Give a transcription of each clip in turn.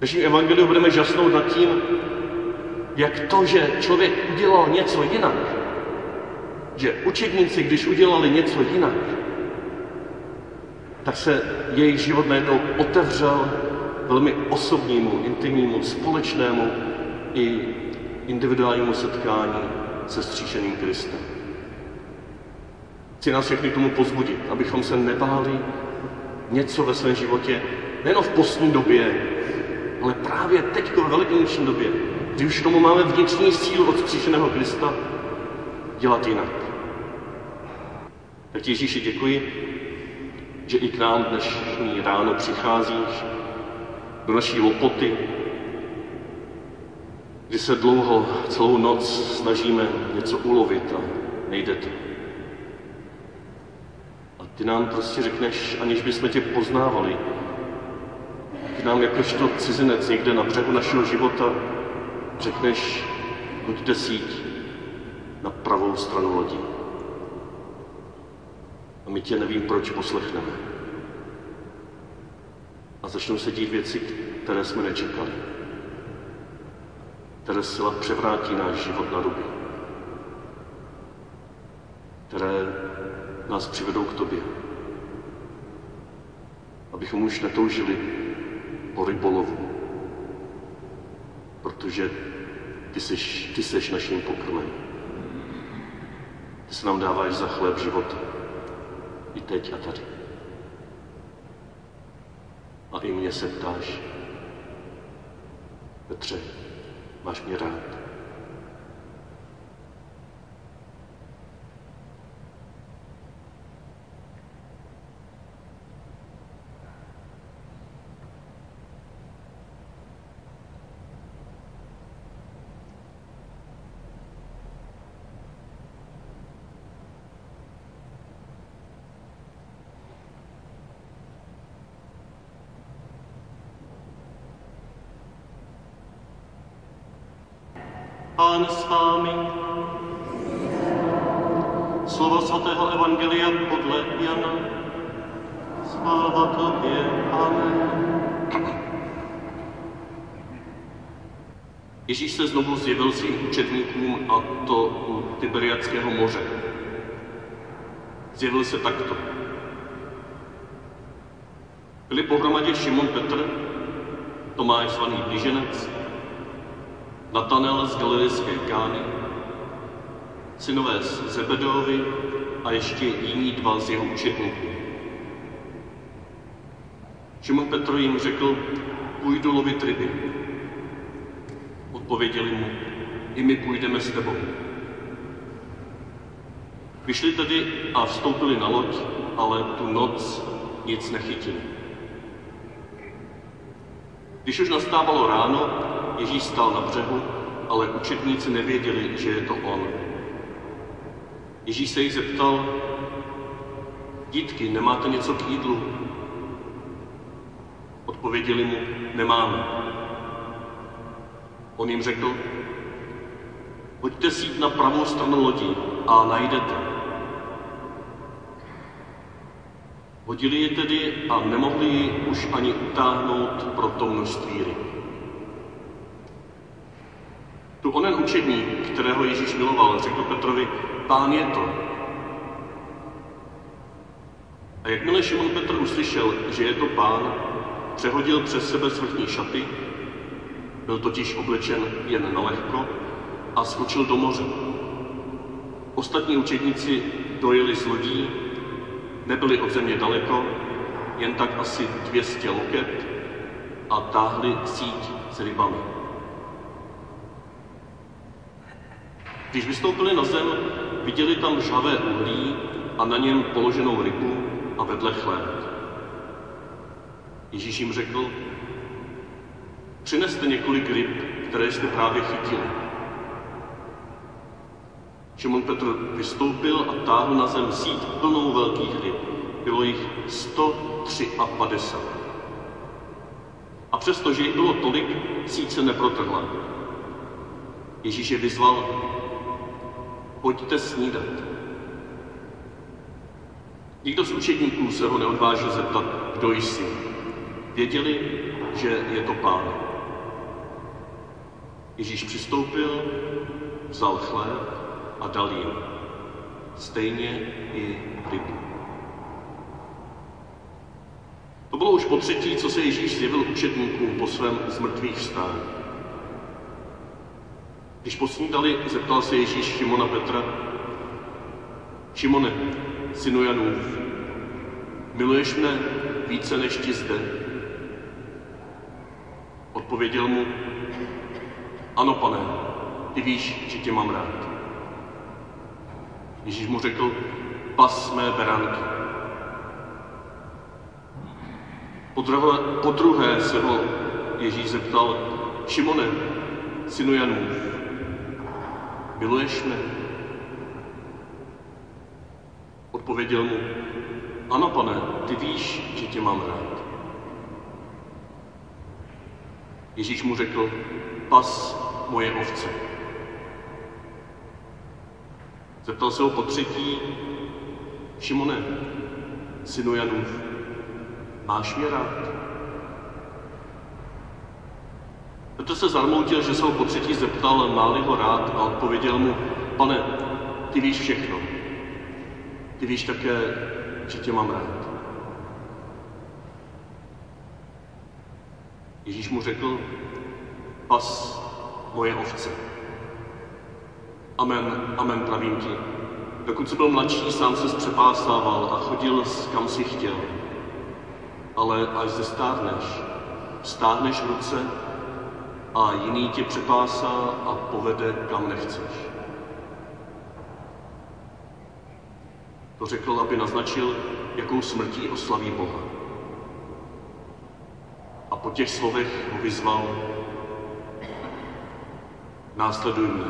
dnešním evangeliu budeme žasnout nad tím, jak to, že člověk udělal něco jinak, že učedníci, když udělali něco jinak, tak se jejich život najednou otevřel velmi osobnímu, intimnímu, společnému i individuálnímu setkání se stříšeným Kristem. Chci nás všechny tomu pozbudit, abychom se nebáli něco ve svém životě, nejen v postní době, ale právě teď v velikonoční době, kdy už tomu máme vnitřní sílu od stříšeného Krista, dělat jinak. Tak Ježíši děkuji, že i k nám dnešní ráno přicházíš do naší lopoty, kdy se dlouho, celou noc snažíme něco ulovit a nejde to. A ty nám prostě řekneš, aniž bychom tě poznávali, ty nám jakožto cizinec někde na břehu našeho života řekneš, hoďte síť na pravou stranu lodi. A my tě nevím, proč poslechneme. A začnou se dít věci, které jsme nečekali. Které zcela převrátí náš život na ruby. Které nás přivedou k tobě. Abychom už netoužili po rybolovu. Protože ty seš, ty seš naším pokrmem. Ty se nám dáváš za chléb života. I teď a tady. A i mě se ptáš, Petře, máš mě rád? Pán s vámi. Slovo svatého Evangelia podle Jana. Sláva tobě, Amen. Ježíš se znovu zjevil svým učedníkům a to u Tiberiackého moře. Zjevil se takto. Byli pohromadě Šimon Petr, Tomáš zvaný Blíženec, Natanel z Galilejské Kány, synové z Zebedovi a ještě jiní dva z jeho učetníků. Šimon Petr jim řekl, půjdu lovit ryby. Odpověděli mu, i my půjdeme s tebou. Vyšli tedy a vstoupili na loď, ale tu noc nic nechytili. Když už nastávalo ráno, Ježíš stál na břehu, ale učetníci nevěděli, že je to on. Ježíš se jich zeptal, dítky, nemáte něco k jídlu? Odpověděli mu, nemáme. On jim řekl, pojďte si na pravou stranu lodi a najdete. Hodili je tedy a nemohli ji už ani utáhnout pro to množství ryb. Tu onen učedník, kterého Ježíš miloval, řekl Petrovi, pán je to. A jakmile Šimon Petr uslyšel, že je to pán, přehodil přes sebe svrchní šaty, byl totiž oblečen jen na lehko a skočil do moře. Ostatní učedníci dojeli z lodí, nebyli od země daleko, jen tak asi 200 loket a táhli síť s rybami. Když vystoupili na zem, viděli tam žhavé uhlí a na něm položenou rybu a vedle chléb. Ježíš jim řekl, přineste několik ryb, které jste právě chytili. Šimon Petr vystoupil a táhl na zem síť plnou velkých ryb. Bylo jich 153. A přestože jich bylo tolik, síť se neprotrhla. Ježíš je vyzval, pojďte snídat. Nikdo z učedníků se ho neodvážil zeptat, kdo jsi. Věděli, že je to pán. Ježíš přistoupil, vzal chléb a dal jim. Stejně i rybu. To bylo už po třetí, co se Ježíš zjevil učedníkům po svém zmrtvých vstání. Když posnídali, zeptal se Ježíš Šimona Petra, Šimone, synu Janův, miluješ mne více než ti zde? Odpověděl mu, ano, pane, ty víš, že tě mám rád. Ježíš mu řekl, pas mé druhé, po druhé se ho Ježíš zeptal, Šimone, synu Janův, miluješ mne? Odpověděl mu, ano, pane, ty víš, že tě mám rád. Ježíš mu řekl, pas moje ovce. Zeptal se ho po třetí, Šimone, synu Janův, máš mě rád? Petr se zarmoutil, že se ho po třetí zeptal, má ho rád a odpověděl mu, pane, ty víš všechno. Ty víš také, že tě mám rád. Ježíš mu řekl, pas moje ovce. Amen, amen, pravím ti. Dokud jsem byl mladší, sám se zpřepásával a chodil kam si chtěl. Ale až zestárneš, stáhneš ruce a jiný tě přepásá a povede kam nechceš. To řekl, aby naznačil, jakou smrtí oslaví Boha. A po těch slovech ho vyzval, následuj mě.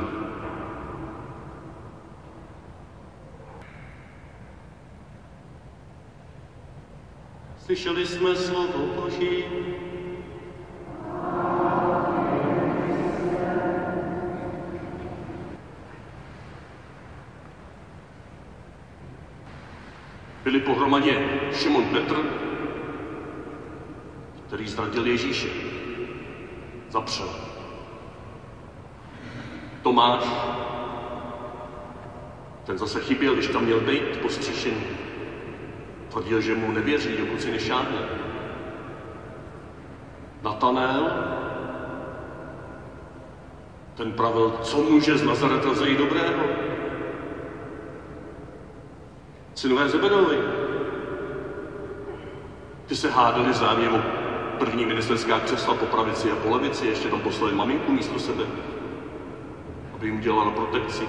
Slyšeli jsme slovo Boží. Byli pohromadě Šimon Petr, který zradil Ježíše, zapřel. Tomáš, ten zase chyběl, když tam měl být postříšený. Tvrdil, že mu nevěří, dokud si nešáhne. Natanel, ten pravil, co může z Nazareta zajít dobrého. Synové Zebedovi, ty se hádali zájem o první ministerská křesla po pravici a po levici, ještě tam poslali maminku místo sebe, aby jim dělala protekci.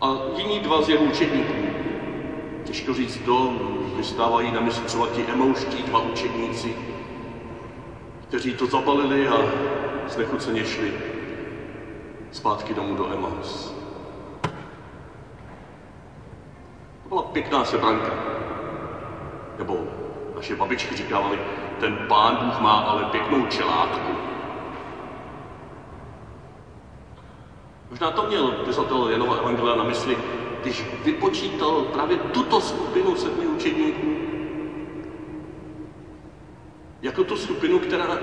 A jiní dva z jeho učedníků, těžko říct, kdo vystávají na mysli třeba ti emouští dva učedníci, kteří to zabalili a znechuceně šli zpátky domů do Emaus. To byla pěkná sebranka. Nebo naše babičky říkávaly, ten pán Bůh má ale pěknou čelátku. Možná to měl pisatel Janova Evangelia na mysli, když vypočítal právě tuto skupinu sedmi učedníků, jako tu skupinu, která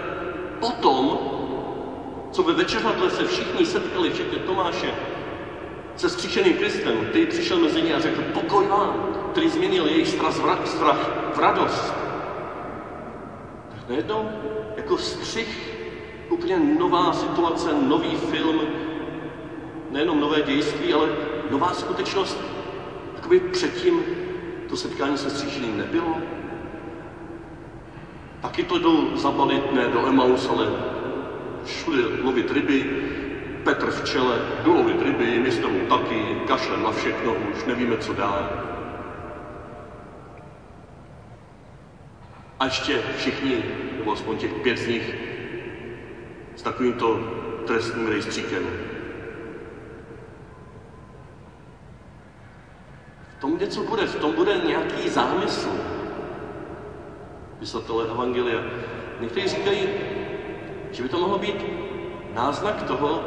potom, co ve večeřadle se všichni setkali, včetně Tomáše, se skříšeným Kristem, který přišel mezi ně a řekl pokoj vám, který změnil jejich strach, strach v radost. Tak najednou jako střih úplně nová situace, nový film, nejenom nové dějství, ale nová skutečnost. Jakoby předtím to setkání se stříšeným nebylo. Taky to jdou zabalit ne do Emaus, ale šli lovit ryby, Petr v čele, jdu lovit ryby, my s taky, kašlem na všechno, už nevíme, co dál. A ještě všichni, nebo aspoň těch pět z nich, s takovýmto trestním rejstříkem. V tom něco bude, v tom bude nějaký zámysl. Pysatelé Evangelia. Někteří říkají, že by to mohlo být náznak toho,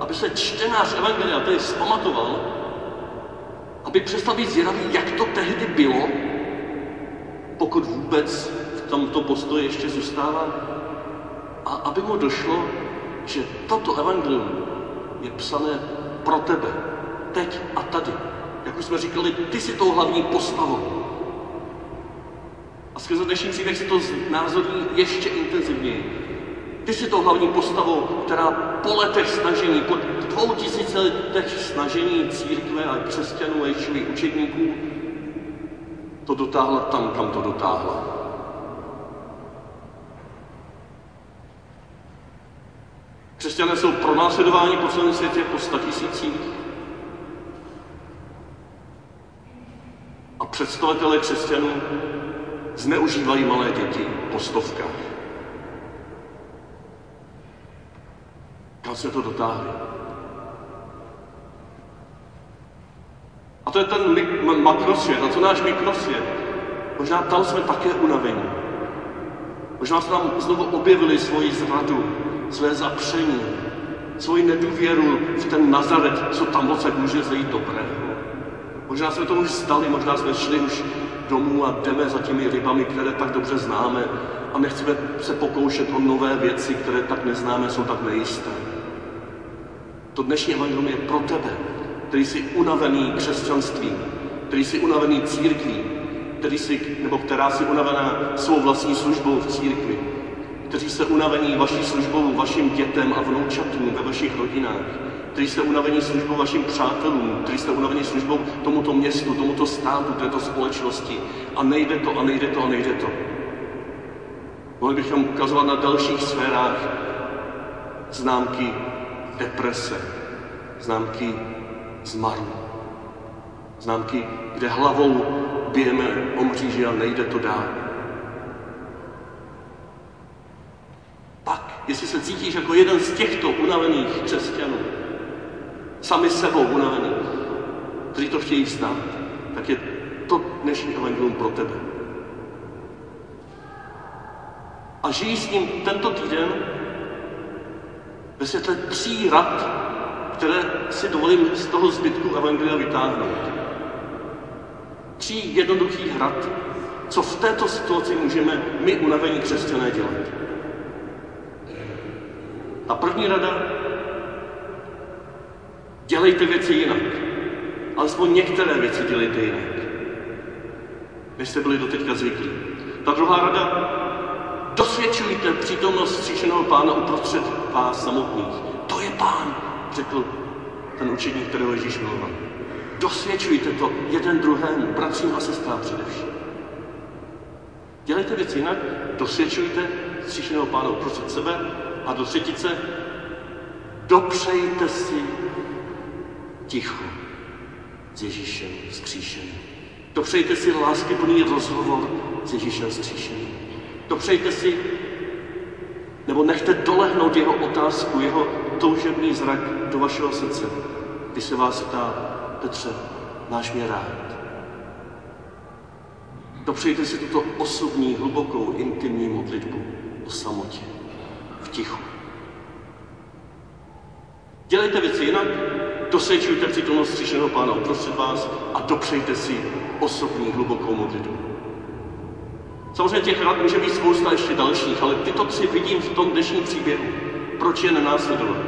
aby se čtenář Evangelia tedy zpamatoval, aby přestal být zvědavý, jak to tehdy bylo, pokud vůbec v tam to postoje ještě zůstává. A aby mu došlo, že toto evangelium je psané pro tebe, teď a tady. Jak už jsme říkali, ty jsi tou hlavní postavou. A skrze dnešní příběh si to znázorní ještě intenzivněji. Ty jsi tou hlavní postavou, která po letech snažení, po dvou tisíce letech snažení církve a křesťanů a Ježíšových učedníků, to dotáhla tam, kam to dotáhla. Křesťané jsou pronásledováni po celém světě po statisících. A představitelé křesťanů zneužívají malé děti po stovkách. Kam se to dotáhli? A to je ten makrosvět, a co náš mikrosvět? Možná tam jsme také unavení. Možná jsme tam znovu objevili svoji zradu, své zapření, svoji nedůvěru v ten Nazaret, co tam moc může zajít dobrého. Možná jsme to už stali, možná jsme šli už domů a jdeme za těmi rybami, které tak dobře známe a nechceme se pokoušet o nové věci, které tak neznáme, jsou tak nejisté. To dnešní evangelium je pro tebe, který jsi unavený křesťanstvím, který jsi unavený církví, který jsi, nebo která si unavená svou vlastní službou v církvi, kteří jste unavení vaší službou vašim dětem a vnoučatům ve vašich rodinách, kteří jste unavení službou vašim přátelům, kteří jste unavení službou tomuto městu, tomuto státu, této společnosti. A nejde to, a nejde to, a nejde to. Mohli bychom ukazovat na dalších sférách známky deprese, známky zmaru, známky, kde hlavou bijeme o mříži a nejde to dál. Pak, jestli se cítíš jako jeden z těchto unavených křesťanů, sami sebou unavený, kteří to chtějí vzdát, tak je to dnešní evangelium pro tebe. A žijí s ním tento týden ve světle tří rad, které si dovolím z toho zbytku Evangelia vytáhnout. Tří jednoduchých rad, co v této situaci můžeme my unavení křesťané dělat. Ta první rada, dělejte věci jinak. Alespoň některé věci dělejte jinak, než jste byli doteďka zvyklí. Ta druhá rada, dosvědčujte přítomnost stříšeného pána uprostřed vás samotných. To je pán, řekl ten učedník, kterého Ježíš miloval. Dosvědčujte to jeden druhému, bratřím a sestrám především. Dělejte věci jinak, dosvědčujte stříšeného pána uprostřed sebe a do třetice dopřejte si ticho s Ježíšem skříšeným. Dopřejte si láskyplný rozhovor s Ježíšem skříšeným. Dopřejte si, nebo nechte dolehnout jeho otázku, jeho toužebný zrak do vašeho srdce, když se vás ptá, Petře, máš mě rád? Dopřejte si tuto osobní, hlubokou, intimní modlitbu o samotě, v tichu. Dělejte věci jinak, dosvědčujte přítomnost stříšeného pána uprostřed vás a dopřejte si osobní, hlubokou modlitbu. Samozřejmě těch rad může být spousta ještě dalších, ale tyto tři vidím v tom dnešním příběhu. Proč je nenásledovat?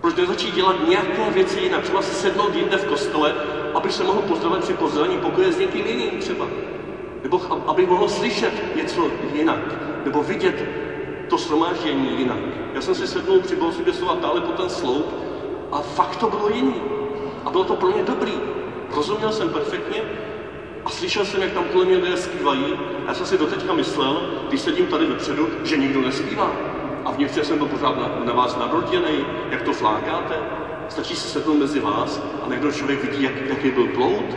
Proč nezačít dělat nějaké věci jinak? Třeba si sednout jinde v kostele, aby se mohl pozdravit při pozdravení pokoje s někým jiným třeba. Nebo aby mohl slyšet něco jinak. Nebo vidět to shromáždění jinak. Já jsem si sednul při bohoslužbě slova dále po ten sloup a fakt to bylo jiný. A bylo to pro mě dobrý. Rozuměl jsem perfektně a slyšel jsem, jak tam kolem mě lidé zpívají. A já jsem si doteďka myslel, když sedím tady vepředu, že nikdo nespívá. A vnitřně jsem byl pořád na, na vás nadroděný, jak to flákáte. Stačí se sednout mezi vás a někdo člověk vidí, jak, jaký byl plout.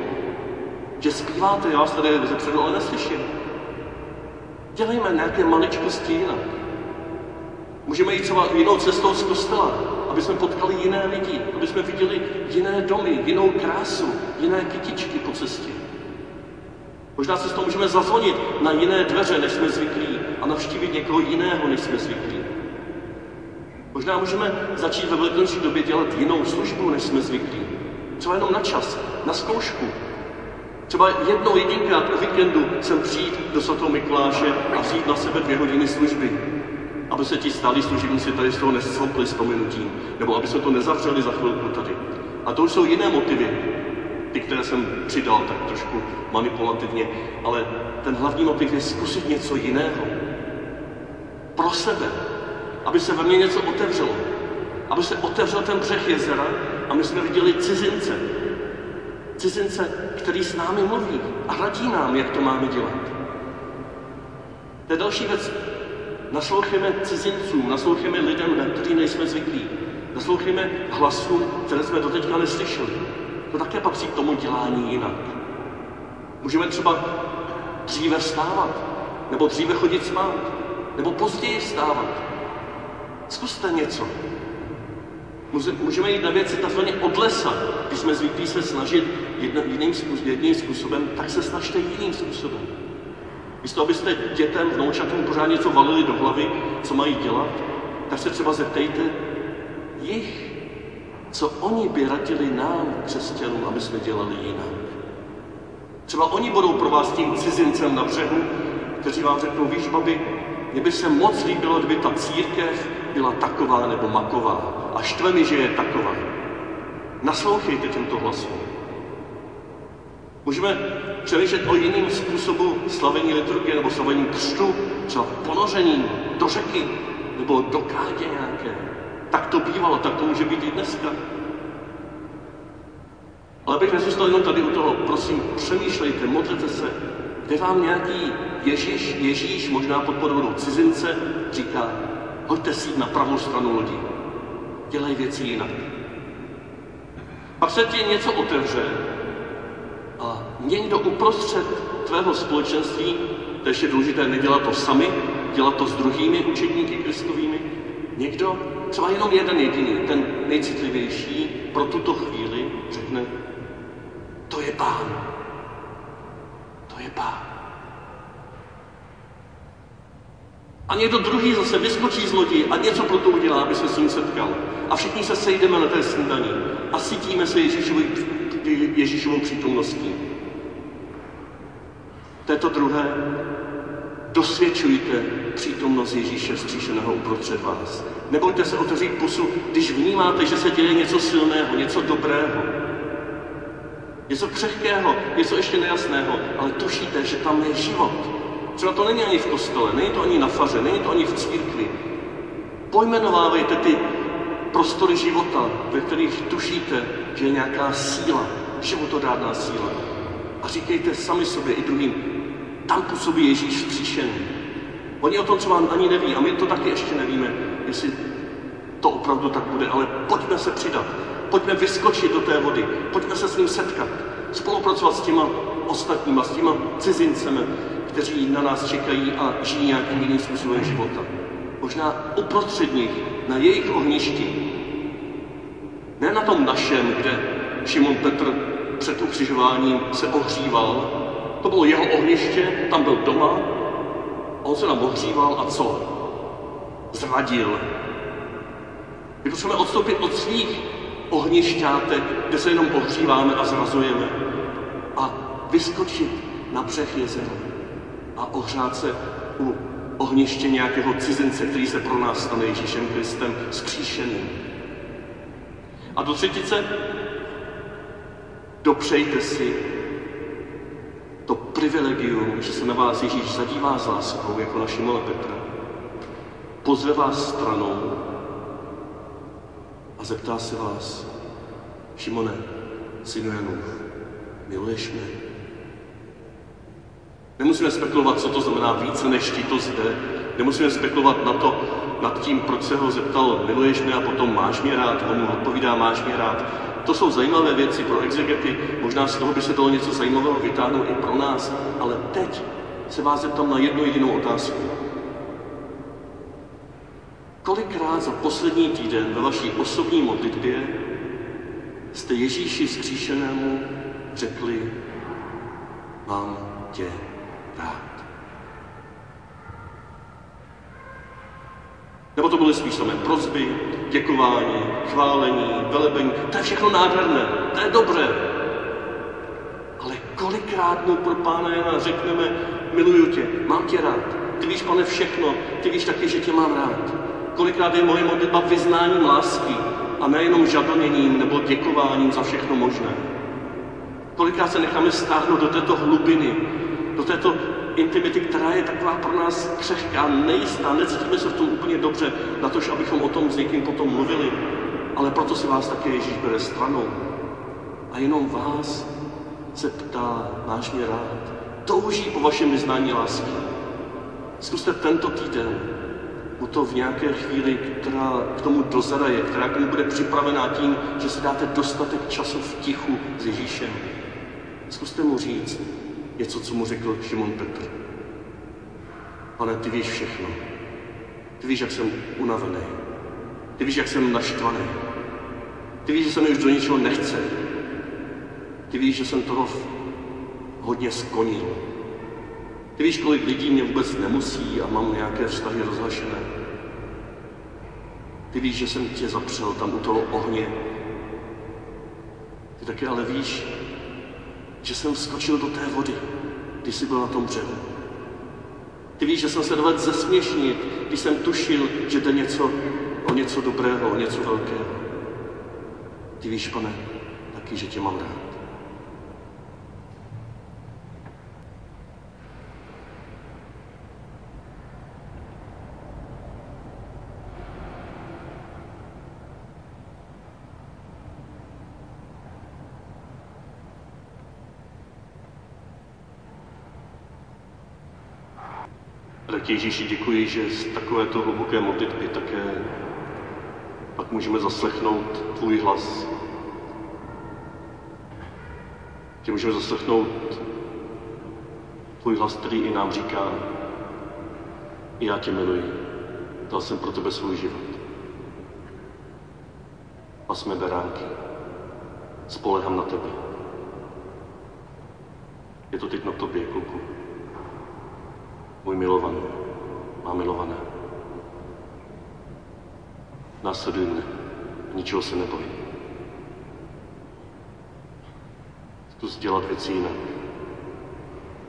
Že zpíváte, já vás tady zepředu ale neslyším. Dělejme nějaké maličkosti jinak. Můžeme jít třeba jinou cestou z kostela, aby jsme potkali jiné lidi, aby jsme viděli jiné domy, jinou krásu, jiné kytičky po cestě. Možná se z toho můžeme zazvonit na jiné dveře, než jsme zvyklí a navštívit někoho jiného, než jsme zvyklí. Možná můžeme začít ve velikonoční době dělat jinou službu, než jsme zvyklí. Třeba jenom na čas, na zkoušku. Třeba jednou jedinkrát o víkendu jsem přijít do svatého Mikuláše a vzít na sebe dvě hodiny služby. Aby se ti stálí služebníci tady z toho nesvopli s pominutím. Nebo aby se to nezavřeli za chvilku tady. A to už jsou jiné motivy. Ty, které jsem přidal tak trošku manipulativně. Ale ten hlavní motiv je zkusit něco jiného. Pro sebe. Aby se ve mně něco otevřelo. Aby se otevřel ten břeh jezera a my jsme viděli cizince. Cizince, který s námi mluví a radí nám, jak to máme dělat. To je další věc. Nasloucháme cizincům, nasloucháme lidem, na který nejsme zvyklí. Nasloucháme hlasům, které jsme doteďka neslyšeli. To také patří k tomu dělání jinak. Můžeme třeba dříve vstávat, nebo dříve chodit spát, nebo později vstávat. Zkuste něco. Můžeme jít na věci takzvaně od lesa. Když jsme zvyklí se snažit jiným, jedním způsobem, tak se snažte jiným způsobem. Místo, abyste dětem, vnoučatům pořád něco valili do hlavy, co mají dělat, tak se třeba zeptejte jich, co oni by radili nám, křesťanům, aby jsme dělali jinak. Třeba oni budou pro vás tím cizincem na břehu, kteří vám řeknou, víš, babi, mně by se moc líbilo, kdyby ta církev byla taková nebo maková. A štve mi, že je taková. Naslouchejte těmto hlasům. Můžeme přemýšlet o jiném způsobu slavení liturgie nebo slavení křtu, třeba ponoření do řeky nebo do kádě nějaké. Tak to bývalo, tak to může být i dneska. Ale bych nezůstal jenom tady u toho, prosím, přemýšlejte, modlete se, kde vám nějaký Ježíš, Ježíš možná pod podobou cizince říká, hoďte si na pravou stranu lodi, dělej věci jinak. Pak se ti něco otevře někdo uprostřed tvého společenství, to je důležité, nedělat to sami, dělat to s druhými učedníky kristovými, někdo, třeba jenom jeden jediný, ten nejcitlivější, pro tuto chvíli řekne, to je pán. To je pán. A někdo druhý zase vyskočí z lodi a něco pro to udělá, aby se s ním setkal. A všichni se sejdeme na té snídaní a cítíme se Ježíšovou, Ježíšovou přítomností. Této druhé dosvědčujte přítomnost Ježíše vzkříšeného uprostřed vás. Nebojte se otevřít pusu, když vnímáte, že se děje něco silného, něco dobrého. Něco křehkého, něco ještě nejasného, ale tušíte, že tam je život. Třeba to není ani v kostele, není to ani na faře, není to ani v církvi. Pojmenovávejte ty prostory života, ve kterých tušíte, že je nějaká síla, životodárná síla. A říkejte sami sobě i druhým, tam působí Ježíš vzkříšený. Oni o tom třeba ani neví a my to taky ještě nevíme, jestli to opravdu tak bude, ale pojďme se přidat. Pojďme vyskočit do té vody, pojďme se s ním setkat, spolupracovat s těma ostatníma, s těma cizincemi, kteří na nás čekají a žijí nějakým jiným způsobem života. Možná uprostřed nich, na jejich ohništi. Ne na tom našem, kde Šimon Petr před ukřižováním se ohříval. To bylo jeho ohniště, tam byl doma. A on se nám ohříval a co? Zradil. My potřebujeme odstoupit od svých ohnišťátek, kde se jenom ohříváme a zrazujeme. A vyskočit na břeh jezera a ohřát se u ohniště nějakého cizince, který se pro nás stane Ježíšem Kristem skříšeným. A do třetice, dopřejte si to privilegium, že se na vás Ježíš zadívá s láskou, jako na Šimona Petra. Pozve vás stranou a zeptá se vás, Šimone, synu Janův, miluješ mě? Nemusíme spekulovat, co to znamená více než ti to zde. Nemusíme spekulovat na to, nad tím, proč se ho zeptal, miluješ mě a potom máš mě rád, on mu odpovídá, máš mě rád. To jsou zajímavé věci pro exegety, možná z toho by se dalo něco zajímavého vytáhnout i pro nás, ale teď se vás zeptám na jednu jedinou otázku. Kolikrát za poslední týden ve vaší osobní modlitbě jste Ježíši vzkříšenému řekli, mám tě rád. Nebo to byly spíš samé prozby, děkování, chválení, velebení. To je všechno nádherné, to je dobré. Ale kolik Kolikrát mu pro Pána Jana řekneme, miluju tě, mám tě rád, ty víš, pane, všechno, ty víš taky, že tě mám rád. Kolikrát je moje modlitba vyznáním lásky a nejenom žadoněním nebo děkováním za všechno možné. Kolikrát se necháme stáhnout do této hlubiny, do této intimity, která je taková pro nás křehká, nejistá, necítíme se v tom úplně dobře, na to, abychom o tom s někým potom mluvili, ale proto si vás také Ježíš bere stranou. A jenom vás se ptá, mě rád, touží po vašem vyznání lásky. Zkuste tento týden mu to v nějaké chvíli, která k tomu dozraje, která k tomu bude připravená tím, že si dáte dostatek času v tichu s Ježíšem. Zkuste mu říct něco, co mu řekl Šimon Petr. Pane, ty víš všechno. Ty víš, jak jsem unavený. Ty víš, jak jsem naštvaný. Ty víš, že se mi už do ničeho nechce. Ty víš, že jsem toho hodně skonil. Ty víš, kolik lidí mě vůbec nemusí a mám nějaké vztahy rozhašené. Ty víš, že jsem tě zapřel tam u toho ohně. Ty taky ale víš, že jsem skočil do té vody, když jsi byl na tom břehu. Ty víš, že jsem se dovedl zesměšnit, když jsem tušil, že jde něco o něco dobrého, o něco velkého. Ty víš, pane, taky, že tě mám rád. Ježíši děkuji, že z takovéto hluboké modlitby také pak můžeme zaslechnout tvůj hlas. Že můžeme zaslechnout tvůj hlas, který i nám říká, já tě miluji, dal jsem pro tebe svůj život. A jsme beránky. Spolehám na tebe. Je to teď na tobě, kluku můj milovaný, má milované. Následuj mne, ničeho se neboj. Zkus dělat věci jinak.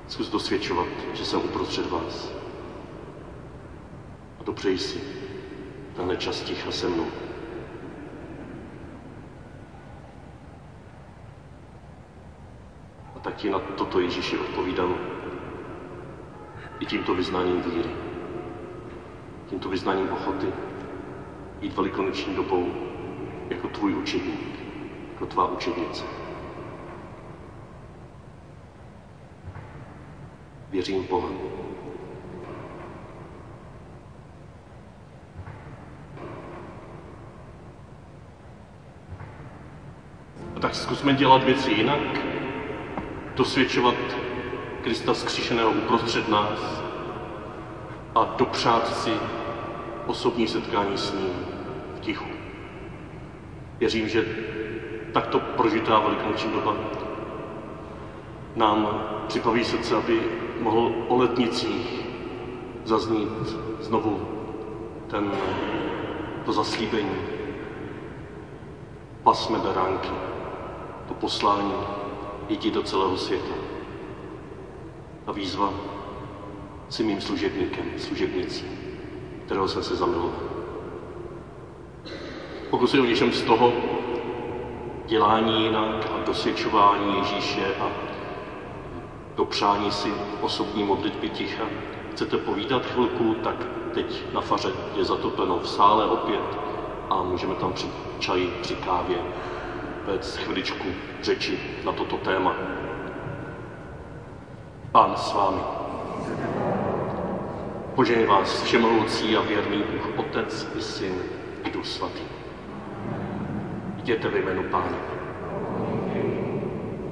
Zkus dosvědčovat, že jsem uprostřed vás. A dopřej si tenhle čas ticha se mnou. A tak ti na toto Ježíši odpovídám i tímto vyznáním víry, tímto vyznáním ochoty jít velikonoční dobou jako tvůj učedník, jako tvá učednice. Věřím Boha. A tak zkusme dělat věci jinak, dosvědčovat Krista zkříšeného uprostřed nás a dopřát si osobní setkání s ním v tichu. Věřím, že takto prožitá velikonoční doba nám připraví srdce, aby mohl o letnicích zaznít znovu ten, to zaslíbení. Pasme beránky, to poslání jít do celého světa a výzva si mým služebníkem, služebnicí, kterého jsem se zamiloval. Pokud si o něčem z toho dělání jinak a dosvědčování Ježíše a dopřání si osobní modlitby ticha, chcete povídat chvilku, tak teď na faře je zatopeno v sále opět a můžeme tam při čaji, při kávě vést chviličku řeči na toto téma. Pán s vámi. Požej vás všemohoucí a věrný Bůh, Otec i Syn i Duch Svatý. Jděte ve jménu Pána.